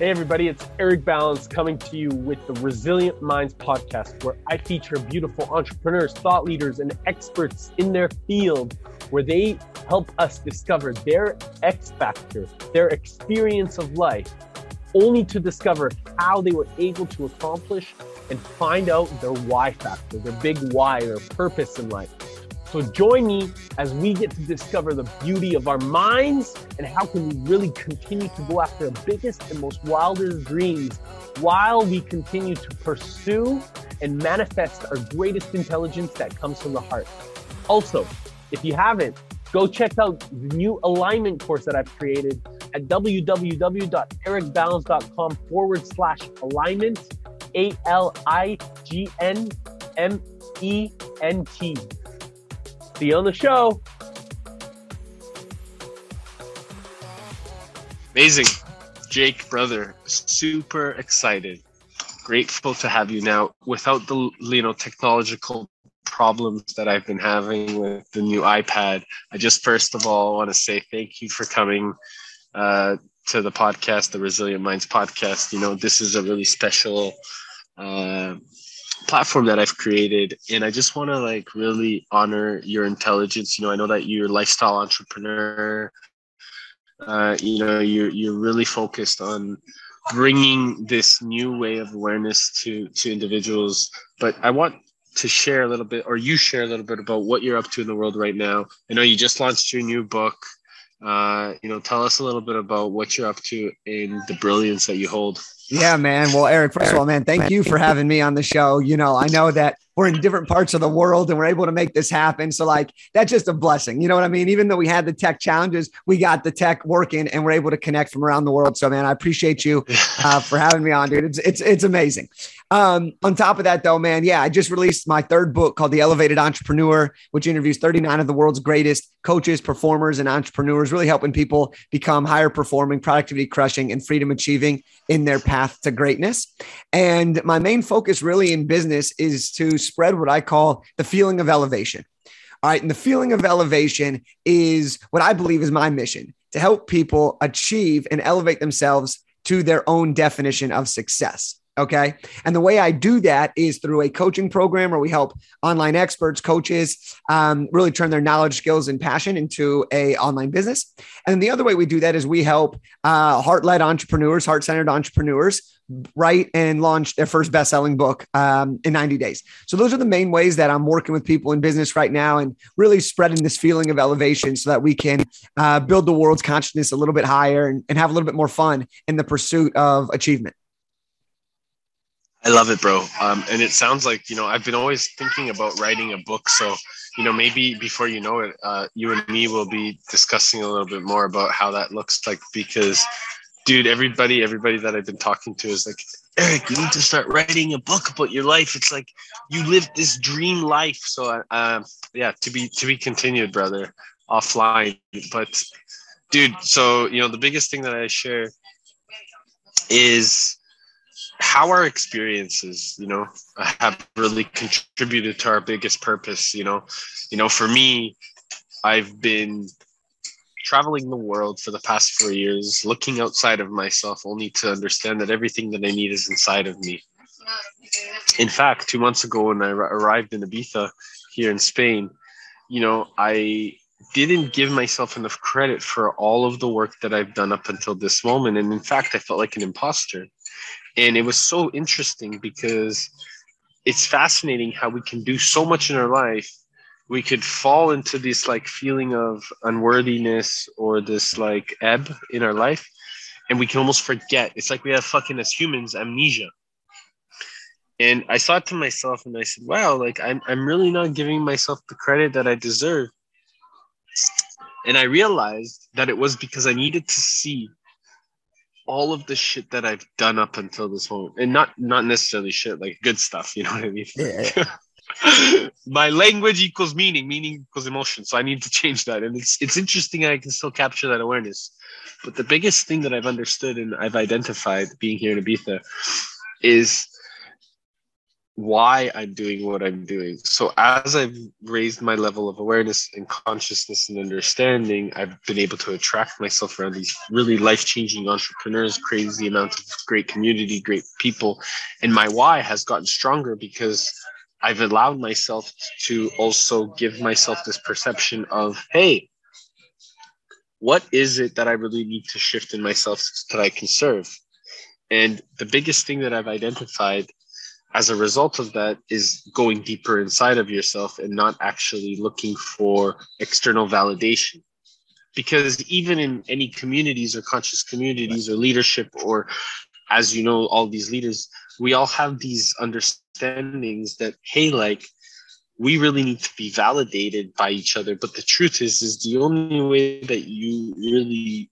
Hey, everybody, it's Eric Balance coming to you with the Resilient Minds podcast, where I feature beautiful entrepreneurs, thought leaders, and experts in their field, where they help us discover their X factor, their experience of life, only to discover how they were able to accomplish and find out their Y factor, their big why, their purpose in life. So join me as we get to discover the beauty of our minds and how can we really continue to go after the biggest and most wildest dreams while we continue to pursue and manifest our greatest intelligence that comes from the heart. Also, if you haven't, go check out the new alignment course that I've created at www.ericbalance.com forward slash alignment, A L I G N M E N T. See you on the show. Amazing. Jake, brother, super excited. Grateful to have you now without the you know technological problems that I've been having with the new iPad. I just first of all want to say thank you for coming uh, to the podcast, the Resilient Minds podcast. You know, this is a really special uh, platform that I've created, and I just want to like really honor your intelligence. You know, I know that you're a lifestyle entrepreneur. Uh, you know, you're you're really focused on bringing this new way of awareness to to individuals. But I want to share a little bit, or you share a little bit about what you're up to in the world right now. I know you just launched your new book. Uh, you know, tell us a little bit about what you're up to and the brilliance that you hold. Yeah, man. Well, Eric, first of all, man, thank you for having me on the show. You know, I know that we're in different parts of the world and we're able to make this happen. So, like, that's just a blessing. You know what I mean? Even though we had the tech challenges, we got the tech working and we're able to connect from around the world. So, man, I appreciate you uh, for having me on, dude. It's it's it's amazing. Um, on top of that, though, man, yeah, I just released my third book called The Elevated Entrepreneur, which interviews 39 of the world's greatest coaches, performers, and entrepreneurs, really helping people become higher performing, productivity crushing, and freedom achieving in their path to greatness. And my main focus, really, in business is to spread what I call the feeling of elevation. All right. And the feeling of elevation is what I believe is my mission to help people achieve and elevate themselves to their own definition of success. Okay. And the way I do that is through a coaching program where we help online experts, coaches, um, really turn their knowledge, skills, and passion into a online business. And the other way we do that is we help uh, heart led entrepreneurs, heart centered entrepreneurs write and launch their first best selling book um, in 90 days. So those are the main ways that I'm working with people in business right now and really spreading this feeling of elevation so that we can uh, build the world's consciousness a little bit higher and, and have a little bit more fun in the pursuit of achievement. I love it, bro. Um, and it sounds like, you know, I've been always thinking about writing a book. So, you know, maybe before you know it, uh, you and me will be discussing a little bit more about how that looks like because, dude, everybody, everybody that I've been talking to is like, Eric, you need to start writing a book about your life. It's like you lived this dream life. So, uh, yeah, to be to be continued, brother, offline. But, dude, so you know, the biggest thing that I share is how our experiences you know have really contributed to our biggest purpose you know you know for me i've been traveling the world for the past four years looking outside of myself only to understand that everything that i need is inside of me. In fact two months ago when i arrived in ibiza here in spain you know i didn't give myself enough credit for all of the work that i've done up until this moment. And in fact i felt like an imposter. And it was so interesting because it's fascinating how we can do so much in our life we could fall into this like feeling of unworthiness or this like ebb in our life and we can almost forget it's like we have fucking as humans amnesia and i thought to myself and i said wow like i'm, I'm really not giving myself the credit that i deserve and i realized that it was because i needed to see all of the shit that I've done up until this moment, and not not necessarily shit like good stuff. You know what I mean? Yeah. My language equals meaning, meaning equals emotion. So I need to change that, and it's it's interesting. I can still capture that awareness, but the biggest thing that I've understood and I've identified being here in Ibiza is why I'm doing what I'm doing. So as I've raised my level of awareness and consciousness and understanding, I've been able to attract myself around these really life-changing entrepreneurs, crazy amount of great community, great people. And my why has gotten stronger because I've allowed myself to also give myself this perception of, hey, what is it that I really need to shift in myself so that I can serve? And the biggest thing that I've identified as a result of that is going deeper inside of yourself and not actually looking for external validation because even in any communities or conscious communities or leadership or as you know all these leaders we all have these understandings that hey like we really need to be validated by each other but the truth is is the only way that you really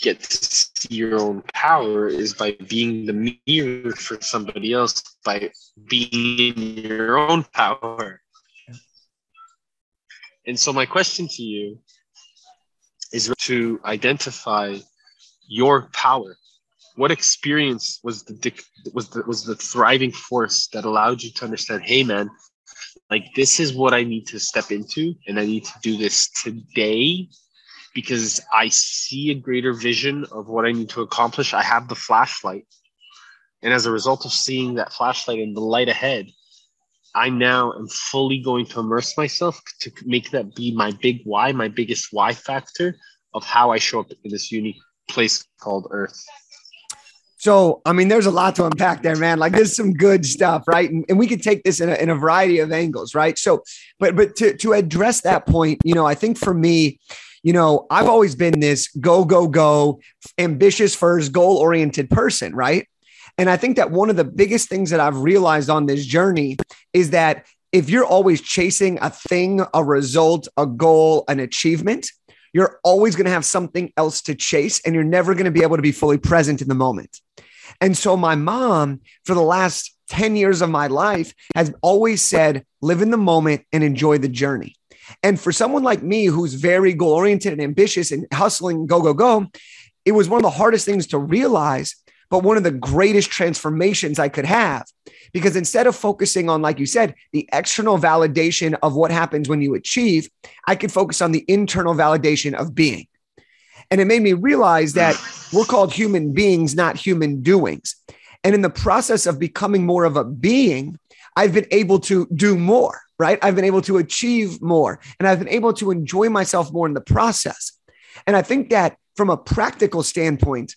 get to see your own power is by being the mirror for somebody else, by being in your own power. And so, my question to you is to identify your power. What experience was the was the was the thriving force that allowed you to understand? Hey, man, like this is what I need to step into, and I need to do this today because I see a greater vision of what I need to accomplish. I have the flashlight. And as a result of seeing that flashlight and the light ahead, I now am fully going to immerse myself to make that be my big why, my biggest why factor of how I show up in this unique place called Earth. So, I mean, there's a lot to unpack there, man. Like, there's some good stuff, right? And, and we could take this in a, in a variety of angles, right? So, but but to to address that point, you know, I think for me, you know, I've always been this go, go, go, ambitious first, goal oriented person, right? And I think that one of the biggest things that I've realized on this journey is that if you're always chasing a thing, a result, a goal, an achievement, you're always going to have something else to chase and you're never going to be able to be fully present in the moment. And so my mom, for the last 10 years of my life, has always said, live in the moment and enjoy the journey. And for someone like me who's very goal oriented and ambitious and hustling, go, go, go, it was one of the hardest things to realize, but one of the greatest transformations I could have. Because instead of focusing on, like you said, the external validation of what happens when you achieve, I could focus on the internal validation of being. And it made me realize that we're called human beings, not human doings. And in the process of becoming more of a being, I've been able to do more right? I've been able to achieve more and I've been able to enjoy myself more in the process. And I think that from a practical standpoint,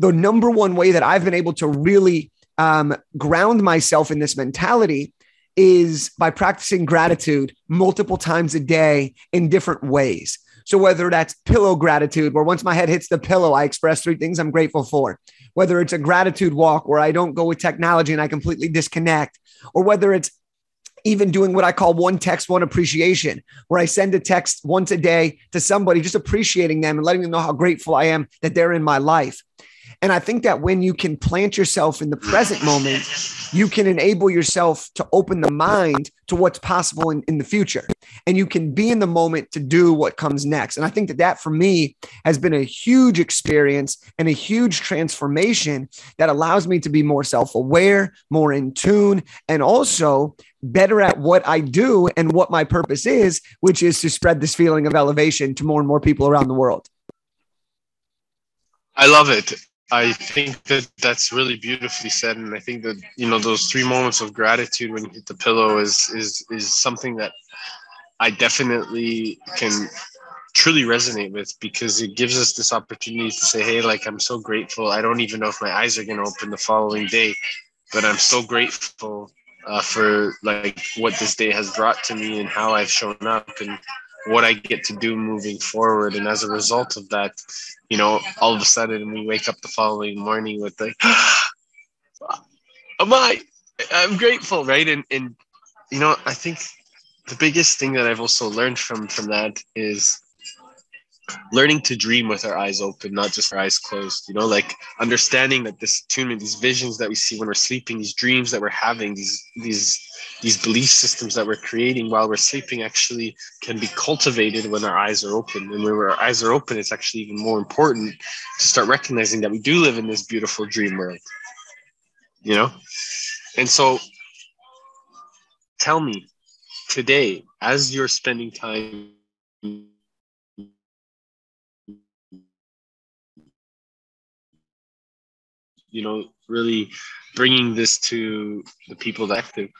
the number one way that I've been able to really um, ground myself in this mentality is by practicing gratitude multiple times a day in different ways. So, whether that's pillow gratitude, where once my head hits the pillow, I express three things I'm grateful for, whether it's a gratitude walk where I don't go with technology and I completely disconnect, or whether it's even doing what I call one text, one appreciation, where I send a text once a day to somebody, just appreciating them and letting them know how grateful I am that they're in my life. And I think that when you can plant yourself in the present moment, you can enable yourself to open the mind to what's possible in, in the future. And you can be in the moment to do what comes next. And I think that that for me has been a huge experience and a huge transformation that allows me to be more self aware, more in tune, and also better at what I do and what my purpose is, which is to spread this feeling of elevation to more and more people around the world. I love it. I think that that's really beautifully said, and I think that you know those three moments of gratitude when you hit the pillow is is is something that I definitely can truly resonate with because it gives us this opportunity to say, "Hey, like I'm so grateful. I don't even know if my eyes are going to open the following day, but I'm so grateful uh, for like what this day has brought to me and how I've shown up and what I get to do moving forward. And as a result of that, you know, all of a sudden we wake up the following morning with like, am I? I'm grateful, right? And and you know, I think the biggest thing that I've also learned from from that is learning to dream with our eyes open, not just our eyes closed. You know, like understanding that this attunement, these visions that we see when we're sleeping, these dreams that we're having, these these these belief systems that we're creating while we're sleeping actually can be cultivated when our eyes are open. And when our eyes are open, it's actually even more important to start recognizing that we do live in this beautiful dream world. You know? And so tell me today, as you're spending time you know really bringing this to the people that active.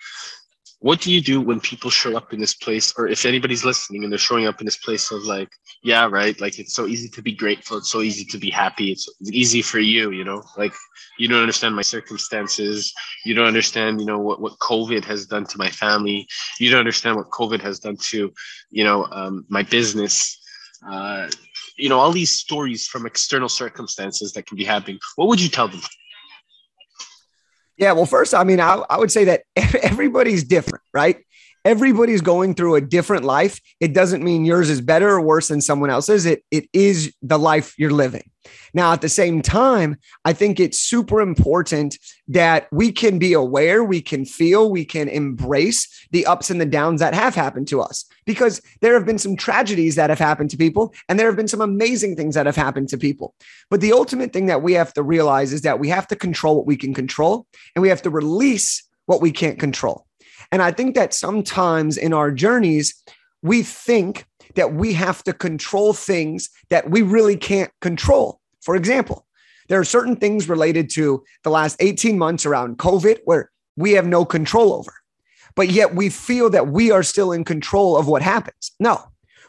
What do you do when people show up in this place or if anybody's listening and they're showing up in this place of like yeah right like it's so easy to be grateful it's so easy to be happy it's easy for you you know? Like you don't understand my circumstances you don't understand you know what, what covid has done to my family you don't understand what covid has done to you know um, my business. Uh, you know all these stories from external circumstances that can be happening what would you tell them yeah, well, first, I mean, I, I would say that everybody's different, right? Everybody's going through a different life. It doesn't mean yours is better or worse than someone else's. It it is the life you're living. Now, at the same time, I think it's super important that we can be aware, we can feel, we can embrace the ups and the downs that have happened to us because there have been some tragedies that have happened to people and there have been some amazing things that have happened to people. But the ultimate thing that we have to realize is that we have to control what we can control and we have to release what we can't control. And I think that sometimes in our journeys, we think that we have to control things that we really can't control. For example, there are certain things related to the last 18 months around COVID where we have no control over, but yet we feel that we are still in control of what happens. No,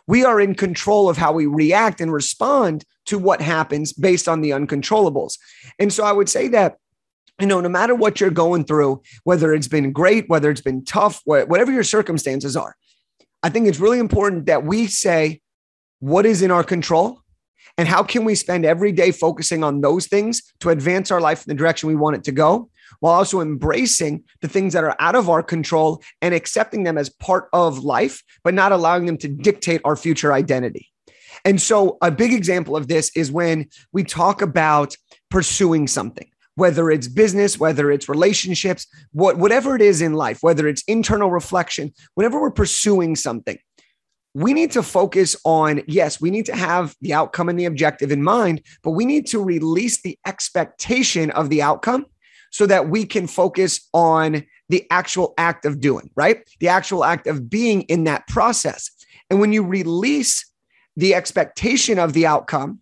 we are in control of how we react and respond to what happens based on the uncontrollables. And so I would say that you know, no matter what you're going through, whether it's been great, whether it's been tough, whatever your circumstances are, I think it's really important that we say what is in our control and how can we spend every day focusing on those things to advance our life in the direction we want it to go while also embracing the things that are out of our control and accepting them as part of life, but not allowing them to dictate our future identity. And so, a big example of this is when we talk about pursuing something whether it's business, whether it's relationships, what, whatever it is in life, whether it's internal reflection, whenever we're pursuing something, we need to focus on yes, we need to have the outcome and the objective in mind, but we need to release the expectation of the outcome so that we can focus on the actual act of doing, right? The actual act of being in that process. And when you release the expectation of the outcome,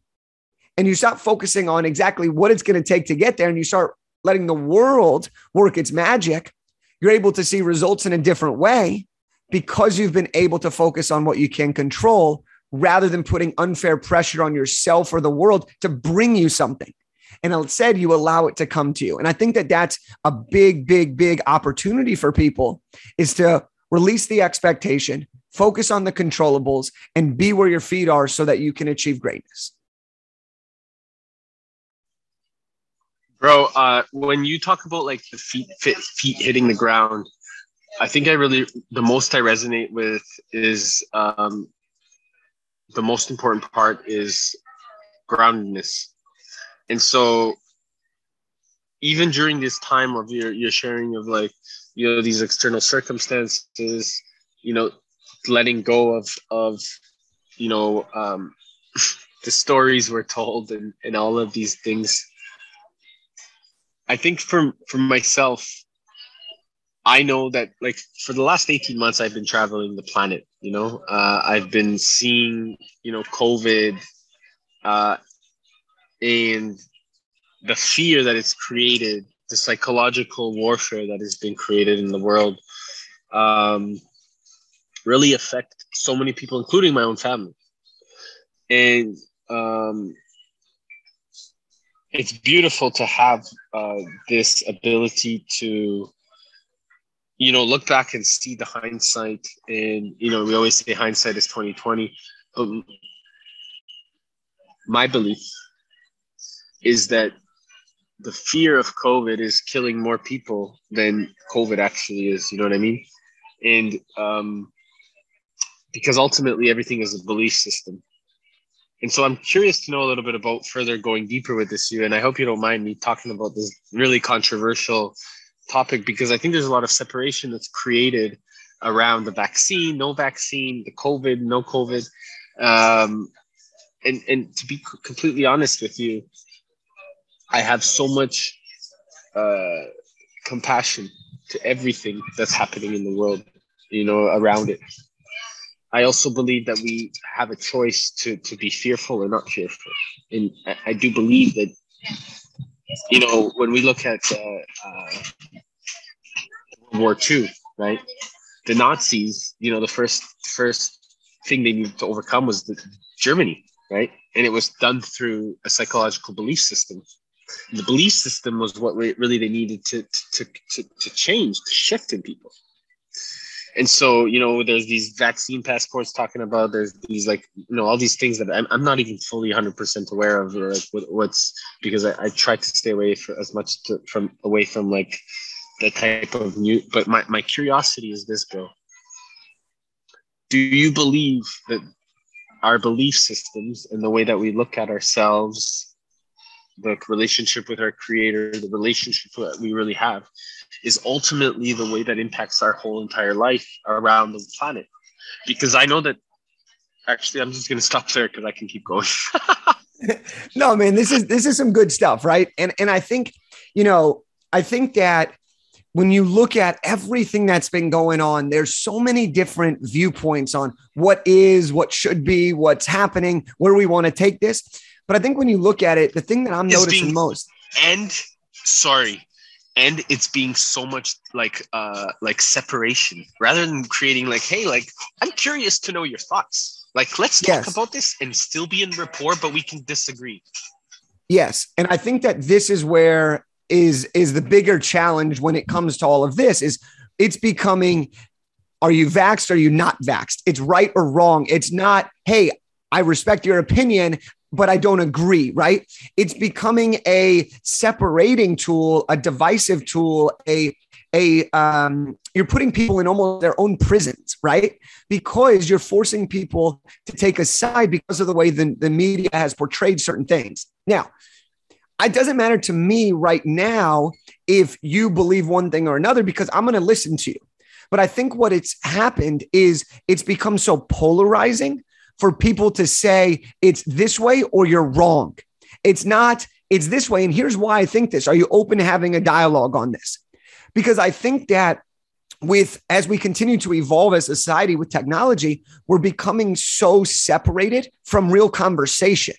and you stop focusing on exactly what it's going to take to get there and you start letting the world work its magic, you're able to see results in a different way because you've been able to focus on what you can control rather than putting unfair pressure on yourself or the world to bring you something. And instead, you allow it to come to you. And I think that that's a big, big, big opportunity for people is to release the expectation, focus on the controllables, and be where your feet are so that you can achieve greatness. Bro, uh, when you talk about like the feet fit, feet hitting the ground, I think I really the most I resonate with is um, the most important part is groundedness, and so even during this time of your your sharing of like you know these external circumstances, you know, letting go of of you know um, the stories we're told and and all of these things I think for for myself, I know that like for the last 18 months I've been traveling the planet, you know. Uh, I've been seeing, you know, COVID uh, and the fear that it's created, the psychological warfare that has been created in the world um, really affect so many people, including my own family. And um, it's beautiful to have uh, this ability to you know look back and see the hindsight. And you know we always say hindsight is 2020 um, my belief is that the fear of covid is killing more people than covid actually is you know what i mean? And um, because ultimately everything is a belief system and so I'm curious to know a little bit about further going deeper with this, you. And I hope you don't mind me talking about this really controversial topic because I think there's a lot of separation that's created around the vaccine, no vaccine, the COVID, no COVID. Um, and, and to be completely honest with you, I have so much uh, compassion to everything that's happening in the world you know, around it. I also believe that we have a choice to to be fearful or not fearful, and I, I do believe that you know when we look at uh, uh, World War II, right? The Nazis, you know, the first first thing they needed to overcome was the Germany, right? And it was done through a psychological belief system. The belief system was what really they needed to to to, to change, to shift in people and so you know there's these vaccine passports talking about there's these like you know all these things that i'm, I'm not even fully 100% aware of or like what's because I, I try to stay away for as much to, from away from like the type of new but my, my curiosity is this bro do you believe that our belief systems and the way that we look at ourselves the relationship with our creator the relationship that we really have is ultimately the way that impacts our whole entire life around the planet. Because I know that actually I'm just gonna stop there because I can keep going. no, man, this is this is some good stuff, right? And and I think, you know, I think that when you look at everything that's been going on, there's so many different viewpoints on what is, what should be, what's happening, where we want to take this. But I think when you look at it, the thing that I'm it's noticing being, most. And sorry, and it's being so much like uh like separation rather than creating like hey like i'm curious to know your thoughts like let's talk yes. about this and still be in rapport but we can disagree yes and i think that this is where is is the bigger challenge when it comes to all of this is it's becoming are you vaxxed are you not vaxxed it's right or wrong it's not hey I respect your opinion but I don't agree, right? It's becoming a separating tool, a divisive tool, a a um, you're putting people in almost their own prisons, right? Because you're forcing people to take a side because of the way the, the media has portrayed certain things. Now, it doesn't matter to me right now if you believe one thing or another because I'm going to listen to you. But I think what it's happened is it's become so polarizing for people to say it's this way or you're wrong. It's not, it's this way. And here's why I think this. Are you open to having a dialogue on this? Because I think that with as we continue to evolve as a society with technology, we're becoming so separated from real conversation.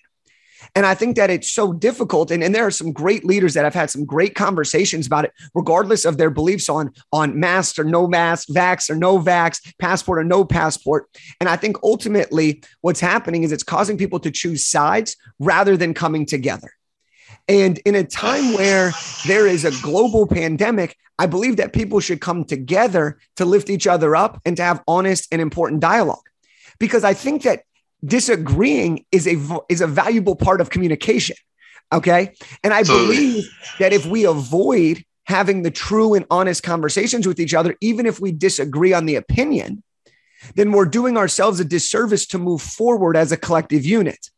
And I think that it's so difficult. And, and there are some great leaders that have had some great conversations about it, regardless of their beliefs on, on mask or no mask, vax or no vax, passport or no passport. And I think ultimately what's happening is it's causing people to choose sides rather than coming together. And in a time where there is a global pandemic, I believe that people should come together to lift each other up and to have honest and important dialogue. Because I think that disagreeing is a is a valuable part of communication okay? And i believe that if we avoid having the true and honest conversations with each other even if we disagree on the opinion then we're doing ourselves a disservice to move forward as a collective unit.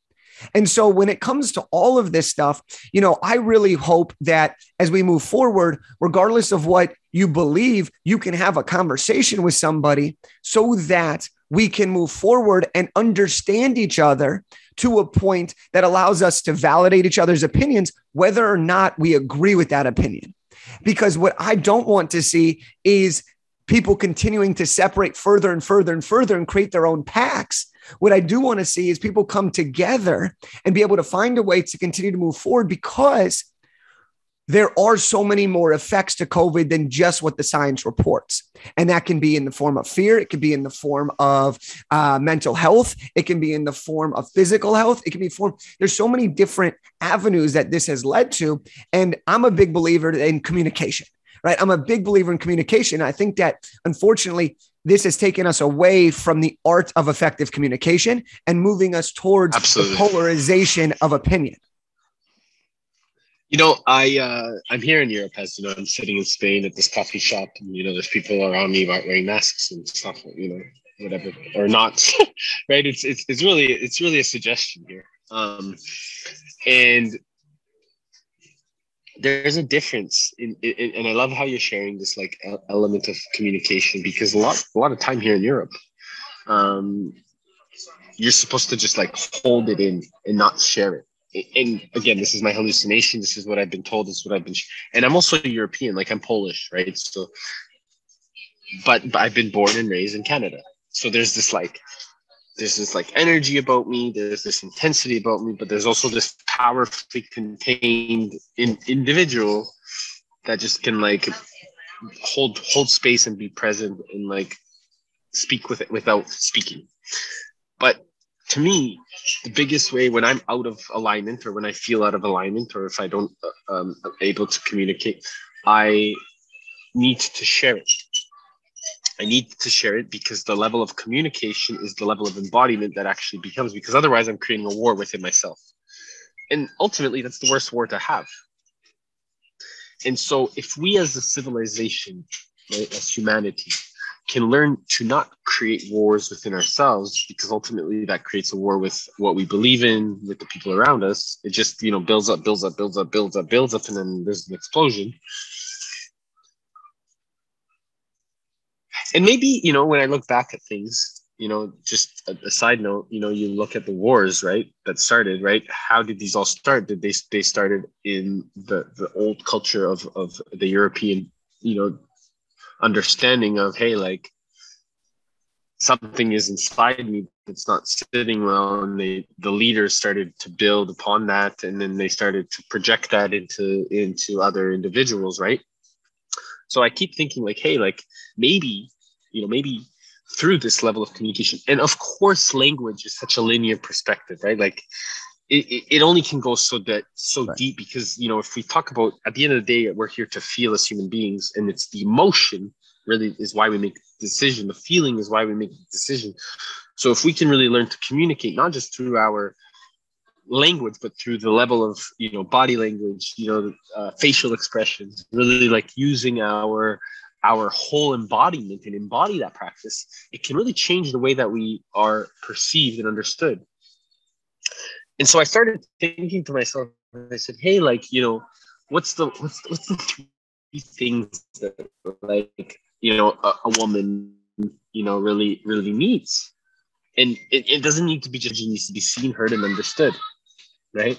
And so when it comes to all of this stuff, you know, I really hope that as we move forward, regardless of what you believe, you can have a conversation with somebody so that we can move forward and understand each other to a point that allows us to validate each other's opinions, whether or not we agree with that opinion. Because what I don't want to see is people continuing to separate further and further and further and create their own packs. What I do want to see is people come together and be able to find a way to continue to move forward because there are so many more effects to COVID than just what the science reports. And that can be in the form of fear. It can be in the form of uh, mental health. It can be in the form of physical health. It can be form. There's so many different avenues that this has led to. And I'm a big believer in communication, right? I'm a big believer in communication. I think that unfortunately, this has taken us away from the art of effective communication and moving us towards Absolutely. the polarization of opinion. You know, I uh, I'm here in Europe as you know. I'm sitting in Spain at this coffee shop, and you know, there's people around me wearing masks and stuff. You know, whatever or not, right? It's it's it's really it's really a suggestion here, um, and there's a difference in, in, and I love how you're sharing this like element of communication because a lot a lot of time here in Europe, um, you're supposed to just like hold it in and not share it and again, this is my hallucination. This is what I've been told. This is what I've been, and I'm also European. Like I'm Polish, right? So but, but I've been born and raised in Canada. So there's this like there's this like energy about me there's this intensity about me but there's also this powerfully contained in, individual that just can like hold hold space and be present and like speak with it without speaking but to me the biggest way when i'm out of alignment or when i feel out of alignment or if i don't uh, um, able to communicate i need to share it I need to share it because the level of communication is the level of embodiment that actually becomes, because otherwise I'm creating a war within myself. And ultimately, that's the worst war to have. And so, if we as a civilization, right, as humanity, can learn to not create wars within ourselves, because ultimately that creates a war with what we believe in, with the people around us, it just, you know, builds up, builds up, builds up, builds up, builds up, and then there's an explosion. And maybe you know when i look back at things you know just a, a, side note you know you look at the wars right that started right? How did these all start? Did they they started in the the old culture of of the european you know understanding of hey like something is inside me that's not sitting well and they the leaders started to build upon that and then they started to project that into into other individuals right? So i keep thinking like hey like maybe you know maybe through this level of communication and of course language is such a linear perspective right? Like it, it only can go so that so right. deep because you know if we talk about at the end of the day we're here to feel as human beings and it's the emotion really is why we make the decision the feeling is why we make the decision so if we can really learn to communicate not just through our language but through the level of you know body language you know uh, facial expressions really like using our our whole embodiment and embody that practice, it can really change the way that we are perceived and understood. And so I started thinking to myself, I said, hey, like, you know, what's the what's what's the three things that like, you know, a, a woman, you know, really, really needs? And it, it doesn't need to be just needs to be seen, heard, and understood. Right.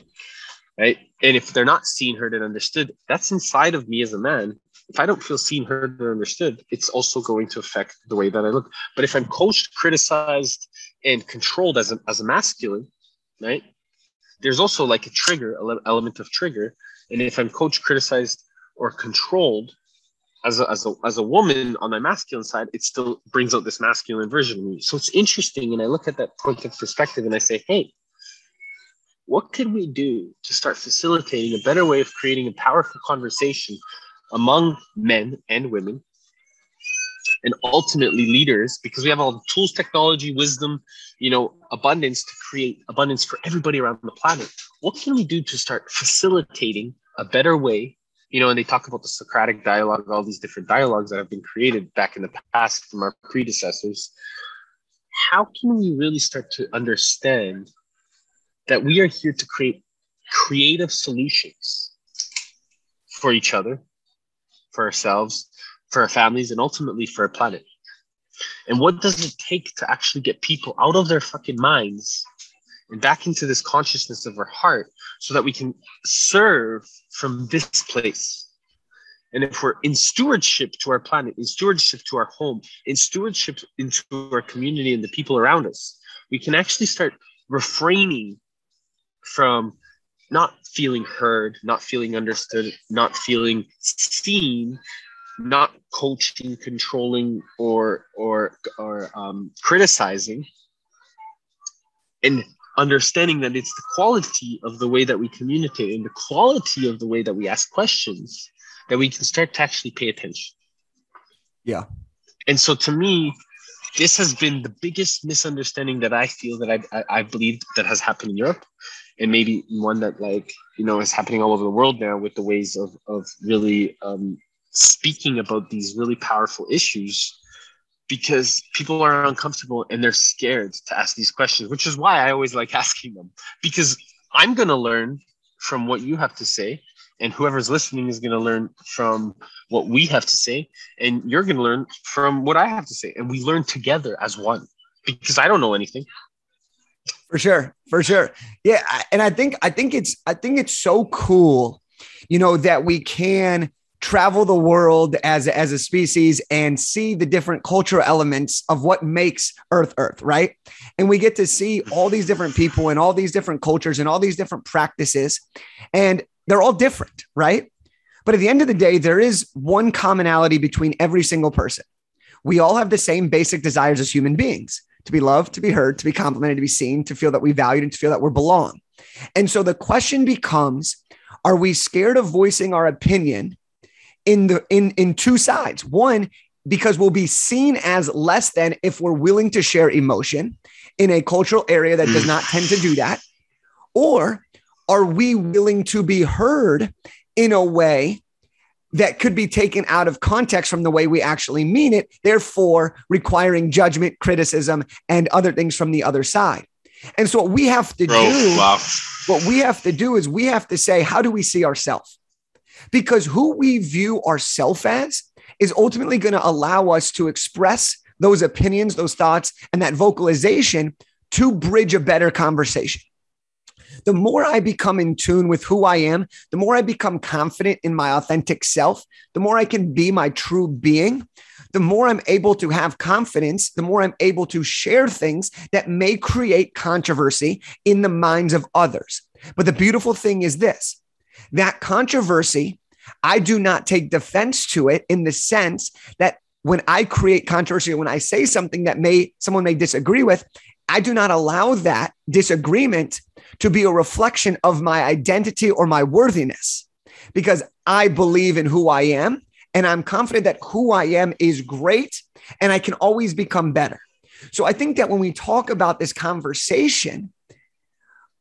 Right. And if they're not seen, heard, and understood, that's inside of me as a man if I don't feel seen, heard, or understood, it's also going to affect the way that I look. But if I'm coached, criticized, and controlled as a, as a masculine, right? There's also like a trigger, element of trigger. And if I'm coached, criticized, or controlled as a, as a, as a woman on my masculine side, it still brings out this masculine version of me. So it's interesting. And I look at that point of perspective and I say, hey, what could we do to start facilitating a better way of creating a powerful conversation among men and women and ultimately leaders because we have all the tools technology wisdom you know abundance to create abundance for everybody around the planet. What can we do to start facilitating a better way? You know and they talk about the socratic dialogue all these different dialogues that have been created back in the past from our predecessors. How can we really start to understand that we are here to create creative solutions for each other for ourselves, for our families, and ultimately for our planet. And what does it take to actually get people out of their fucking minds and back into this consciousness of our heart so that we can serve from this place? And if we're in stewardship to our planet, in stewardship to our home, in stewardship into our community and the people around us, we can actually start refraining from not feeling heard, not feeling understood, not feeling seen, not coaching, controlling, or or or um, criticizing, and understanding that it's the quality of the way that we communicate and the quality of the way that we ask questions that we can start to actually pay attention. Yeah. And so to me, this has been the biggest misunderstanding that I feel that I, I, I believe that has happened in Europe and maybe one that like you know is happening all over the world now with the ways of of really um, speaking about these really powerful issues because people are uncomfortable and they're scared to ask these questions which is why i always like asking them. Because i'm going to learn from what you have to say and whoever's listening is going to learn from what we have to say and you're going to learn from what i have to say. And we learn together as one because i don't know anything. For sure, for sure. Yeah, and I think I think it's I think it's so cool, you know, that we can travel the world as, as a species and see the different cultural elements of what makes Earth Earth, right? And we get to see all these different people and all these different cultures and all these different practices, and they're all different, right? But at the end of the day, there is one commonality between every single person. We all have the same basic desires as human beings to be loved, to be heard, to be complimented, to be seen, to feel that we valued, and to feel that we belong. And so the question becomes are we scared of voicing our opinion in the in in two sides. One, because we'll be seen as less than if we're willing to share emotion in a cultural area that does not mm. tend to do that. Or are we willing to be heard in a way that could be taken out of context from the way we actually mean it, therefore requiring judgment, criticism, and other things from the other side? And so what we have to Bro, do, wow. what we have to do is we have to say, how do we see ourselves? Because who we view ourselves as is ultimately going to allow us to express those opinions, those thoughts, and that vocalization to bridge a better conversation. The more I become in tune with who I am, the more I become confident in my authentic self, the more I can be my true being, the more I'm able to have confidence, the more I'm able to share things that may create controversy in the minds of others. But the beautiful thing is this that controversy, I do not take defense to it in the sense that when I create controversy, or when I say something that may someone may disagree with, I do not allow that disagreement to be a reflection of my identity or my worthiness because I believe in who I am and I'm confident that who I am is great and I can always become better. So I think that when we talk about this conversation,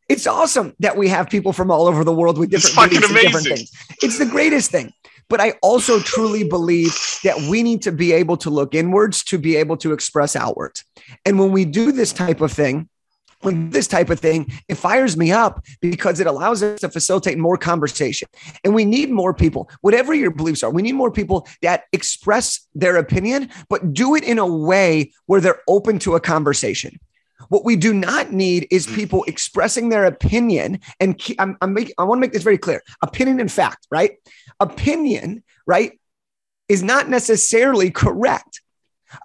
it's awesome that we have people from all over the world with different, different things. It's the greatest thing. But I also truly believe that we need to be able to look inwards to be able to express outwards. And when we do this type of thing, when this type of thing, it fires me up because it allows us to facilitate more conversation. And we need more people, whatever your beliefs are, we need more people that express their opinion, but do it in a way where they're open to a conversation. What we do not need is mm. people expressing their opinion. And I'm, I'm making, I want to make this very clear opinion and fact, right? Opinion, right, is not necessarily correct.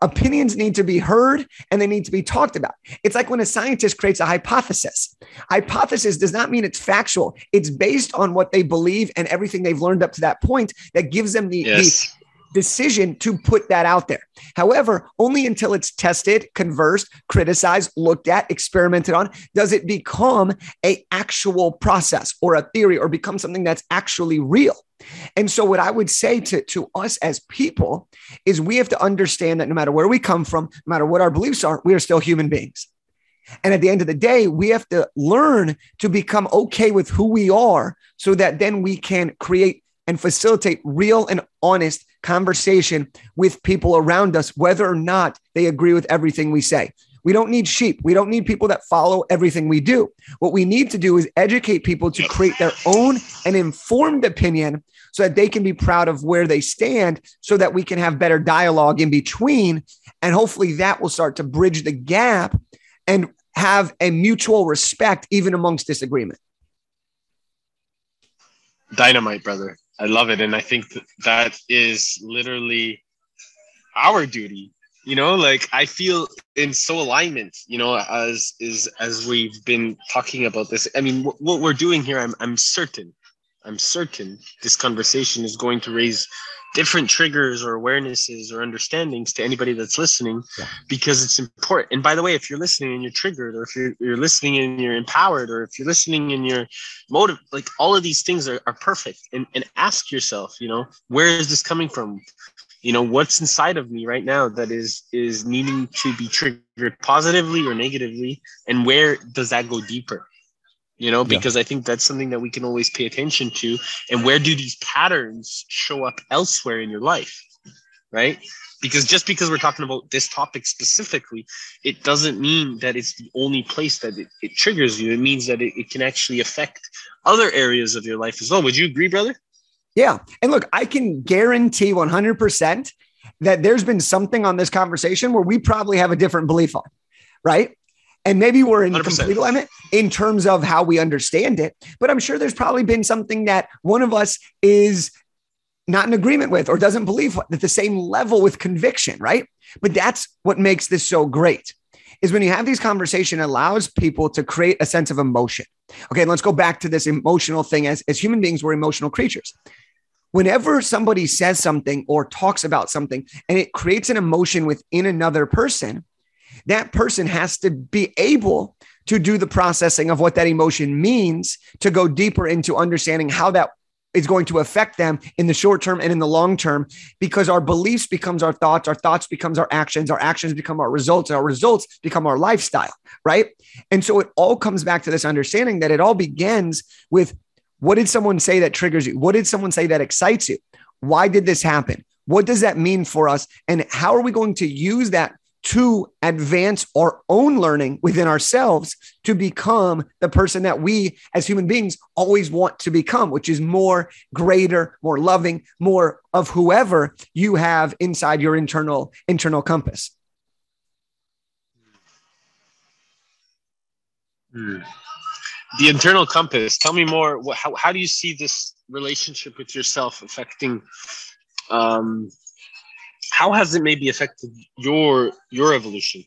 Opinions need to be heard and they need to be talked about. It's like when a scientist creates a hypothesis. Hypothesis does not mean it's factual. It's based on what they believe and everything they've learned up to that point that gives them the, yes decision to put that out there. However, only until it's tested, conversed, criticized, looked at, experimented on, does it become a actual process or a theory or become something that's actually real. And so, what I would say to, to us as people is we have to understand that no matter where we come from, no matter what our beliefs are, we are still human beings. And at the end of the day, we have to learn to become okay with who we are so that then we can create and facilitate real and honest conversation with people around us, whether or not they agree with everything we say. We don't need sheep. We don't need people that follow everything we do. What we need to do is educate people to create their own and informed opinion so that they can be proud of where they stand, so that we can have better dialogue in between. And hopefully that will start to bridge the gap and have a mutual respect even amongst disagreement. Dynamite, brother. I love it, and I think that, is literally our duty. You know, like I feel in so alignment. You know, as is as we've been talking about this. I mean, what, what we're doing here, I'm I'm certain, I'm certain this conversation is going to raise different triggers or awarenesses or understandings to anybody that's listening yeah. because it's important. And by the way, if you're listening and you're triggered, or if you're, you're listening and you're empowered, or if you're listening and you're motive, like all of these things are, are perfect. And, and ask yourself, you know, where is this coming from? You know, what's inside of me right now that is is needing to be triggered positively or negatively, and where does that go deeper? You know because yeah. i think that's something that we can always pay attention to. And where do these patterns show up elsewhere in your life right? Because just because we're talking about this topic specifically it doesn't mean that it's the only place that it, it triggers you. It means that it, it can actually affect other areas of your life as well. Would you agree brother? Yeah. And look i can guarantee 100% that there's been something on this conversation where we probably have a different belief on right and maybe we're in 100%. complete alignment in terms of how we understand it. But I'm sure there's probably been something that one of us is not in agreement with or doesn't believe at the same level with conviction, right? But that's what makes this so great is when you have these conversation allows people to create a sense of emotion. Okay, let's go back to this emotional thing as, as human beings, we're emotional creatures. Whenever somebody says something or talks about something and it creates an emotion within another person, that person has to be able to do the processing of what that emotion means to go deeper into understanding how that is going to affect them in the short term and in the long term because our beliefs becomes our thoughts our thoughts becomes our actions our actions become our results our results become our lifestyle right? And so it all comes back to this understanding that it all begins with what did someone say that triggers you? What did someone say that excites you? Why did this happen? What does that mean for us? And how are we going to use that to advance our own learning within ourselves to become the person that we as human beings always want to become, which is more greater, more loving, more of whoever you have inside your internal internal compass. Hmm. The internal compass. Tell me more. How, how do you see this relationship with yourself affecting um, how has it maybe affected your your evolution?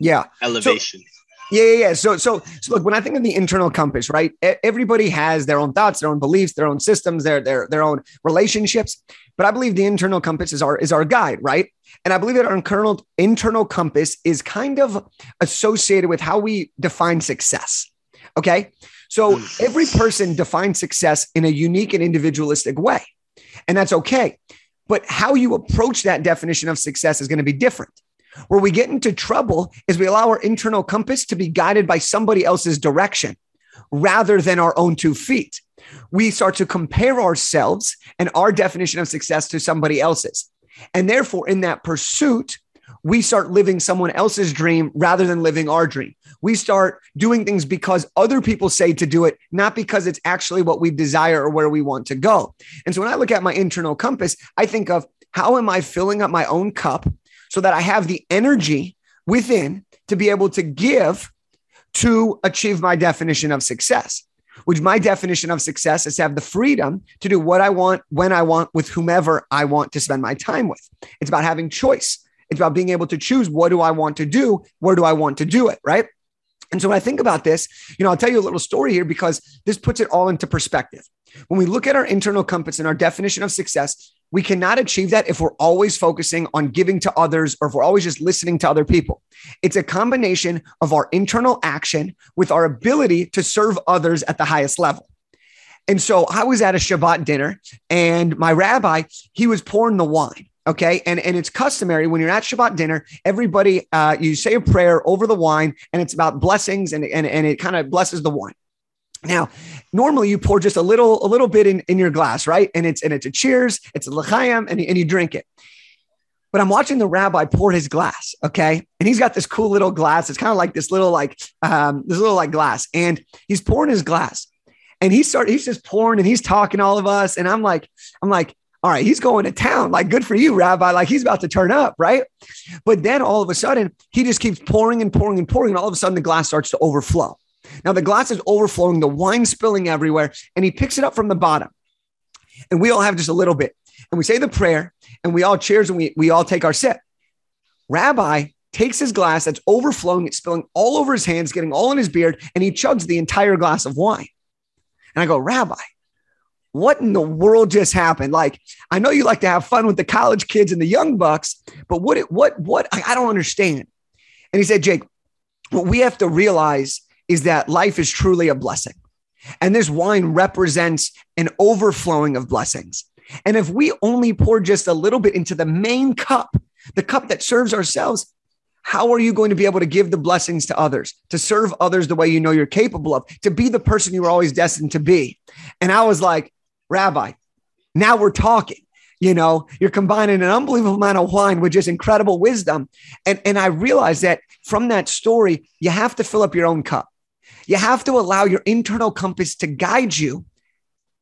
Yeah, elevation. So, yeah, yeah, yeah. So, so, so, look, when I think of the internal compass, right? Everybody has their own thoughts, their own beliefs, their own systems, their their their own relationships. But I believe the internal compass is our is our guide, right? And I believe that our internal internal compass is kind of associated with how we define success. Okay, so every mm. person defines success in a unique and individualistic way, and that's okay. But how you approach that definition of success is going to be different. Where we get into trouble is we allow our internal compass to be guided by somebody else's direction rather than our own two feet. We start to compare ourselves and our definition of success to somebody else's. And therefore, in that pursuit, we start living someone else's dream rather than living our dream. We start doing things because other people say to do it, not because it's actually what we desire or where we want to go. And so when I look at my internal compass, I think of how am I filling up my own cup so that I have the energy within to be able to give to achieve my definition of success which my definition of success is to have the freedom to do what I want, when I want, with whomever I want to spend my time with. It's about having choice. It's about being able to choose what do I want to do? Where do I want to do it? Right. And so when I think about this, you know, I'll tell you a little story here because this puts it all into perspective. When we look at our internal compass and our definition of success, we cannot achieve that if we're always focusing on giving to others or if we're always just listening to other people. It's a combination of our internal action with our ability to serve others at the highest level. And so I was at a Shabbat dinner and my rabbi, he was pouring the wine. Okay. And, and it's customary when you're at Shabbat dinner, everybody, uh, you say a prayer over the wine and it's about blessings and, and, and it kind of blesses the wine. Now, normally you pour just a little, a little bit in, in your glass, right? And it's, and it's a cheers, it's a l'chaim and, and you drink it. But I'm watching the rabbi pour his glass. Okay. And he's got this cool little glass. It's kind of like this little, like, um, this little like glass and he's pouring his glass and he started, he's just pouring and he's talking all of us. And I'm like, I'm like, all right, he's going to town. Like, good for you, Rabbi. Like, he's about to turn up, right? But then all of a sudden, he just keeps pouring and pouring and pouring. And all of a sudden, the glass starts to overflow. Now, the glass is overflowing, the wine spilling everywhere, and he picks it up from the bottom. And we all have just a little bit. And we say the prayer, and we all cheers and we, we all take our sip. Rabbi takes his glass that's overflowing, it's spilling all over his hands, getting all in his beard, and he chugs the entire glass of wine. And I go, Rabbi, what in the world just happened? Like, I know you like to have fun with the college kids and the young bucks, but what, what, what, I, I don't understand. And he said, Jake, what we have to realize is that life is truly a blessing. And this wine represents an overflowing of blessings. And if we only pour just a little bit into the main cup, the cup that serves ourselves, how are you going to be able to give the blessings to others, to serve others the way you know you're capable of, to be the person you were always destined to be? And I was like, Rabbi, now we're talking. You know, you're combining an unbelievable amount of wine with just incredible wisdom. And, and I realized that from that story, you have to fill up your own cup. You have to allow your internal compass to guide you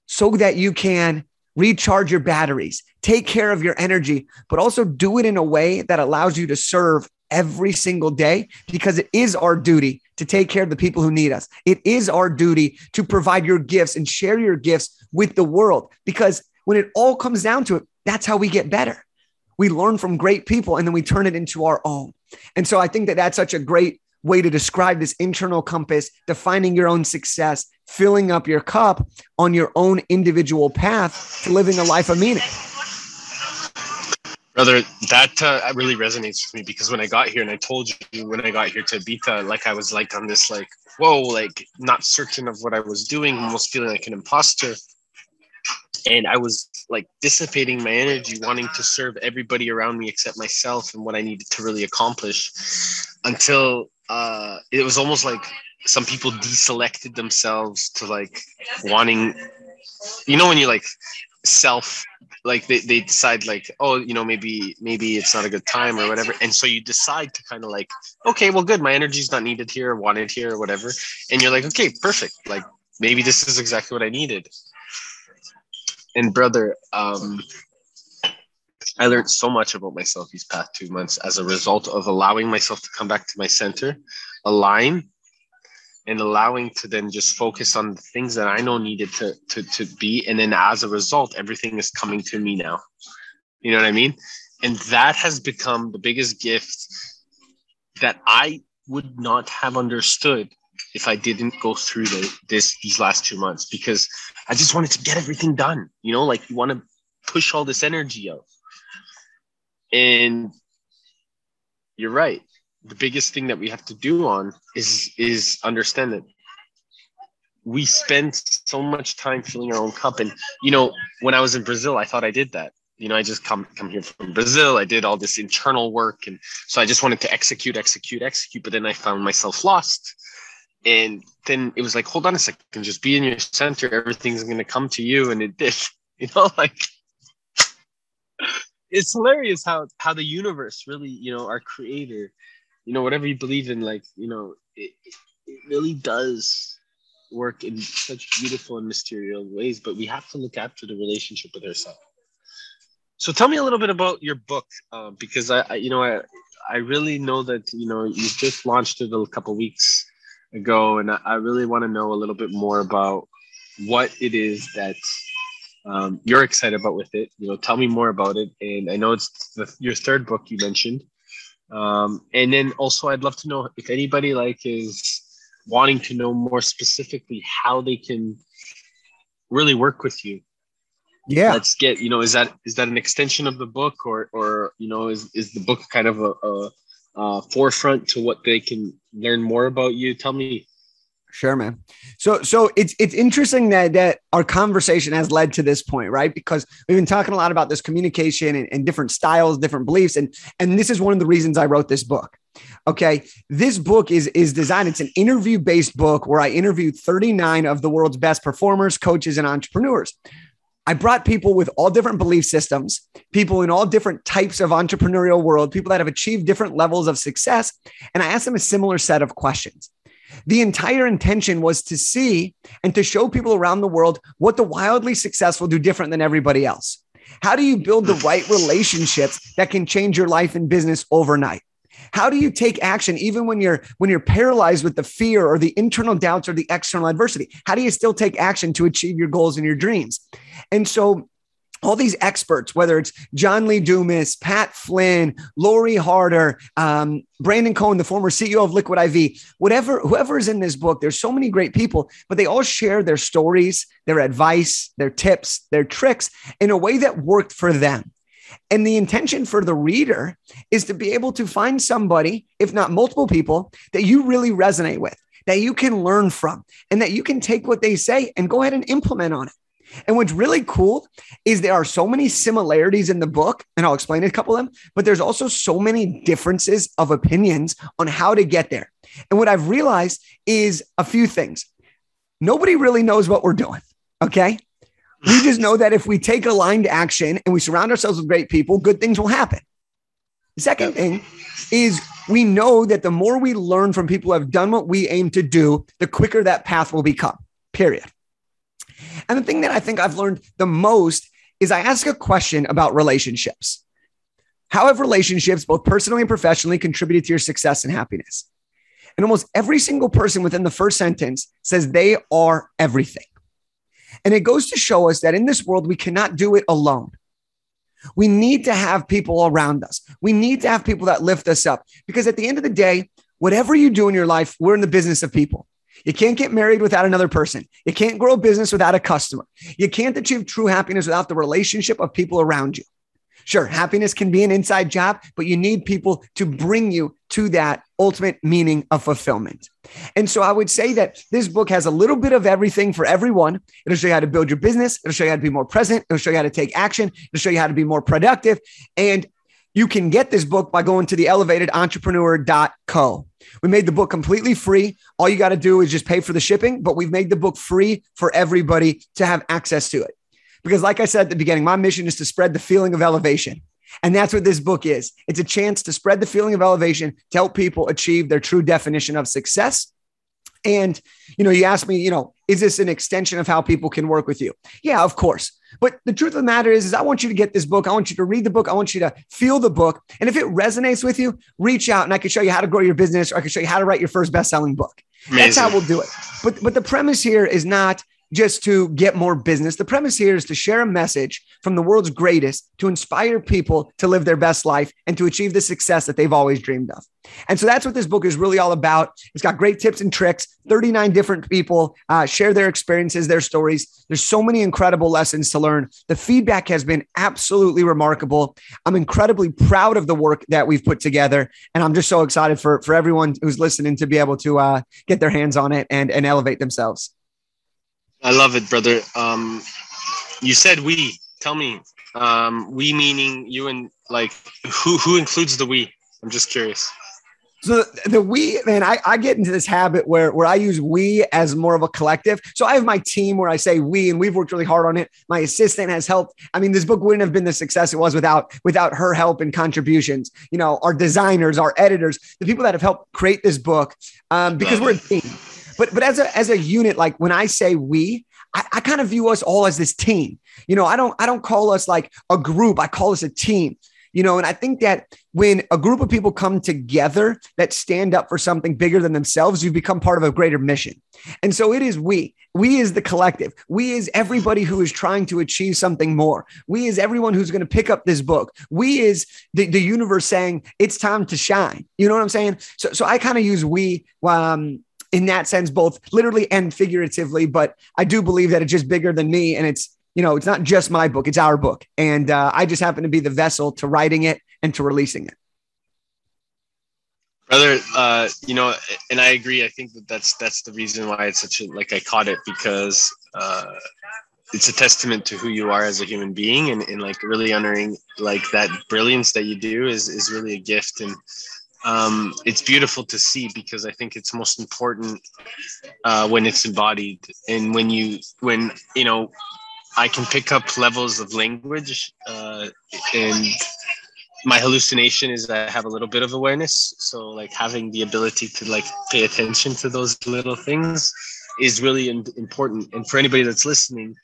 so that you can recharge your batteries, take care of your energy, but also do it in a way that allows you to serve every single day because it is our duty to take care of the people who need us. It is our duty to provide your gifts and share your gifts with the world because when it all comes down to it, that's how we get better. We learn from great people and then we turn it into our own. And so I think that that's such a great way to describe this internal compass, defining your own success, filling up your cup on your own individual path to living a life of meaning. Brother, that uh, really resonates with me because when I got here, and I told you when I got here to Ibiza, like I was like on this like whoa, like not certain of what I was doing, almost feeling like an imposter, and I was like dissipating my energy, wanting to serve everybody around me except myself and what I needed to really accomplish, until uh, it was almost like some people deselected themselves to like wanting, you know, when you like self like they, they decide like oh you know maybe maybe it's not a good time or whatever. And so you decide to kind of like okay well good my energy's not needed here wanted here or whatever. And you're like okay perfect. Like maybe this is exactly what i needed. And brother um i learned so much about myself these past two months as a result of allowing myself to come back to my center align and allowing to then just focus on the things that I know needed to to to be, and then as a result, everything is coming to me now. You know what I mean? And that has become the biggest gift that I would not have understood if I didn't go through the, this these last two months because I just wanted to get everything done. You know, like you want to push all this energy out. And you're right the biggest thing that we have to do on is is understand that we spend so much time filling our own cup. And you know when i was in brazil i thought i did that. You know i just come come here from brazil. I did all this internal work. And so i just wanted to execute execute execute. But then i found myself lost. And then it was like hold on a second. Just be in your center. Everything's going to come to you. And it did. You know like it's hilarious how how the universe really you know our creator you know whatever you believe in like you know it, it really does work in such beautiful and mysterious ways but we have to look after the relationship with ourselves. So tell me a little bit about your book uh, because I, I, you know I, I really know that you know you just launched it a couple weeks ago and I, I really want to know a little bit more about what it is that um, you're excited about with it. You know tell me more about it. And i know it's the, your third book you mentioned um, and then also, I'd love to know if anybody like is wanting to know more specifically how they can really work with you. Yeah. Let's get, you know, is that is that an extension of the book or or you know, is is the book kind of a, a, a forefront to what they can learn more about you? Tell me Sure, man. So, so it's it's interesting that that our conversation has led to this point, right? Because we've been talking a lot about this communication and, and different styles, different beliefs, and and this is one of the reasons I wrote this book. Okay, this book is is designed. It's an interview based book where I interviewed 39 of the world's best performers, coaches, and entrepreneurs. I brought people with all different belief systems, people in all different types of entrepreneurial world, people that have achieved different levels of success, and I asked them a similar set of questions. The entire intention was to see and to show people around the world what the wildly successful do different than everybody else. How do you build the right relationships that can change your life and business overnight? How do you take action even when you're when you're paralyzed with the fear or the internal doubts or the external adversity? How do you still take action to achieve your goals and your dreams? And so all these experts, whether it's John Lee Dumas, Pat Flynn, Lori Harder, um, Brandon Cohen, the former CEO of Liquid IV, whatever, whoever is in this book, there's so many great people, but they all share their stories, their advice, their tips, their tricks in a way that worked for them. And the intention for the reader is to be able to find somebody, if not multiple people, that you really resonate with, that you can learn from, and that you can take what they say and go ahead and implement on it. And what's really cool is there are so many similarities in the book, and I'll explain a couple of them, but there's also so many differences of opinions on how to get there. And what I've realized is a few things. Nobody really knows what we're doing. Okay. We just know that if we take aligned action and we surround ourselves with great people, good things will happen. The second thing is we know that the more we learn from people who have done what we aim to do, the quicker that path will become, period. And the thing that I think I've learned the most is I ask a question about relationships. How have relationships, both personally and professionally, contributed to your success and happiness? And almost every single person within the first sentence says they are everything. And it goes to show us that in this world, we cannot do it alone. We need to have people around us. We need to have people that lift us up because at the end of the day, whatever you do in your life, we're in the business of people. You can't get married without another person. You can't grow a business without a customer. You can't achieve true happiness without the relationship of people around you. Sure, happiness can be an inside job, but you need people to bring you to that ultimate meaning of fulfillment. And so I would say that this book has a little bit of everything for everyone. It'll show you how to build your business, it'll show you how to be more present, it'll show you how to take action, it'll show you how to be more productive. And you can get this book by going to the elevatedentrepreneur.co. We made the book completely free. All you got to do is just pay for the shipping, but we've made the book free for everybody to have access to it. Because, like I said at the beginning, my mission is to spread the feeling of elevation. And that's what this book is. It's a chance to spread the feeling of elevation to help people achieve their true definition of success. And, you know, you asked me, you know, is this an extension of how people can work with you? Yeah, of course. But the truth of the matter is, is I want you to get this book. I want you to read the book. I want you to feel the book. And if it resonates with you, reach out and I can show you how to grow your business or I can show you how to write your first best-selling book. Amazing. That's how we'll do it. But but the premise here is not just to get more business. The premise here is to share a message from the world's greatest to inspire people to live their best life and to achieve the success that they've always dreamed of. And so that's what this book is really all about. It's got great tips and tricks. 39 different people uh, share their experiences, their stories. There's so many incredible lessons to learn. The feedback has been absolutely remarkable. I'm incredibly proud of the work that we've put together. And I'm just so excited for, for everyone who's listening to be able to uh, get their hands on it and, and elevate themselves. I love it, brother. Um, you said we. Tell me, um, we meaning you and like who who includes the we? I'm just curious. So the we, man, I, I get into this habit where where I use we as more of a collective. So I have my team where I say we, and we've worked really hard on it. My assistant has helped. I mean, this book wouldn't have been the success it was without without her help and contributions. You know, our designers, our editors, the people that have helped create this book, um, because we're a team. But but as a as a unit, like when I say we, I, I kind of view us all as this team. You know, I don't I don't call us like a group. I call us a team. You know, and I think that when a group of people come together that stand up for something bigger than themselves, you become part of a greater mission. And so it is we. We is the collective. We is everybody who is trying to achieve something more. We is everyone who's going to pick up this book. We is the, the universe saying it's time to shine. You know what I'm saying? So, so I kind of use we um, in that sense, both literally and figuratively. But I do believe that it's just bigger than me. And it's, you know, it's not just my book, it's our book. And uh, I just happen to be the vessel to writing it and to releasing it. Brother, uh, you know, and I agree. I think that that's that's the reason why it's such a like I caught it because uh, it's a testament to who you are as a human being, and, and like really honoring like that brilliance that you do is is really a gift. And um, it's beautiful to see because I think it's most important uh, when it's embodied and when you when you know I can pick up levels of language uh, and my hallucination is I have a little bit of awareness. So like having the ability to like pay attention to those little things is really important. And for anybody that's listening,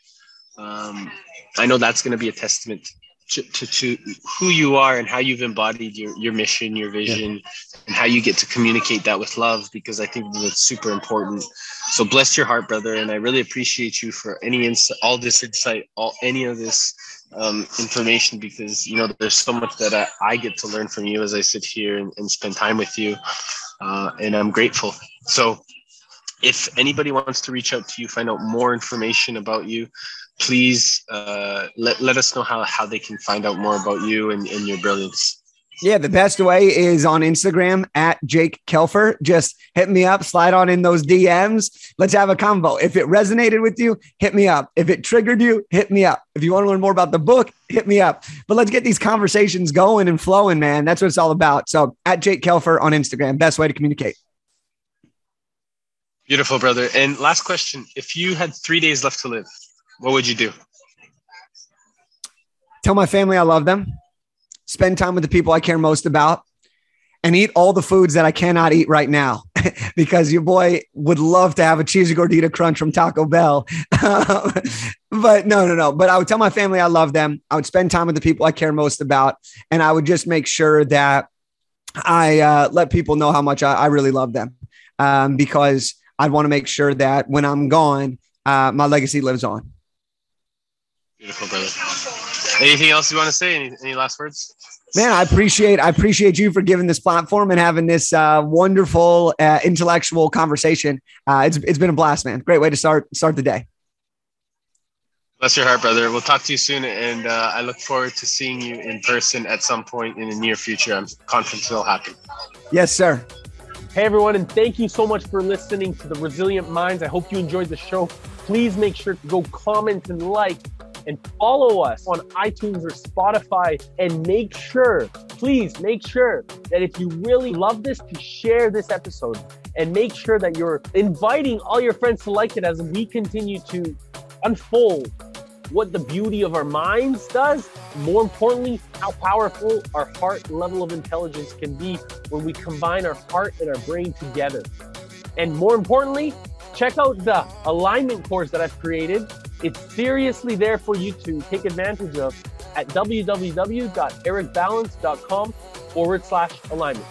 um, I know that's going to be a testament to, to, who you are and how you've embodied your, your mission, your vision, yeah. and how you get to communicate that with love, because I think that's super important. So bless your heart, brother. And I really appreciate you for any insight, all this insight, all any of this um, information, because, you know, there's so much that I, I, get to learn from you as I sit here and, and spend time with you. Uh, and I'm grateful. So if anybody wants to reach out to you, find out more information about you, please uh, let, let us know how, how they can find out more about you and, and your brilliance. Yeah, the best way is on Instagram at Jake Kelfer. Just hit me up, slide on in those DMs. Let's have a convo. If it resonated with you, hit me up. If it triggered you, hit me up. If you want to learn more about the book, hit me up. But let's get these conversations going and flowing, man. That's what it's all about. So at Jake Kelfer on Instagram, best way to communicate. Beautiful, brother. And last question if you had three days left to live, what would you do? Tell my family I love them, spend time with the people I care most about, and eat all the foods that I cannot eat right now because your boy would love to have a cheesy gordita crunch from Taco Bell. but no, no, no. But I would tell my family I love them. I would spend time with the people I care most about. And I would just make sure that I uh, let people know how much I, I really love them um, because I'd want to make sure that when I'm gone, uh, my legacy lives on. Beautiful, brother. Anything else you want to say? Any, any last words? Man, I appreciate I appreciate you for giving this platform and having this uh, wonderful uh, intellectual conversation. Uh, it's it's been a blast, man. Great way to start start the day. Bless your heart, brother. We'll talk to you soon, and uh, I look forward to seeing you in person at some point in the near future. I'm confident it'll happen. Yes, sir. Hey, everyone, and thank you so much for listening to the Resilient Minds. I hope you enjoyed the show. Please make sure to go comment and like and follow us on iTunes or Spotify. And make sure, please make sure that if you really love this, to share this episode and make sure that you're inviting all your friends to like it as we continue to unfold what the beauty of our minds does, more importantly, how powerful our heart level of intelligence can be when we combine our heart and our brain together. And more importantly, check out the alignment course that I've created. It's seriously there for you to take advantage of at www.ericbalance.com forward slash alignment.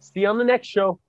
See you on the next show.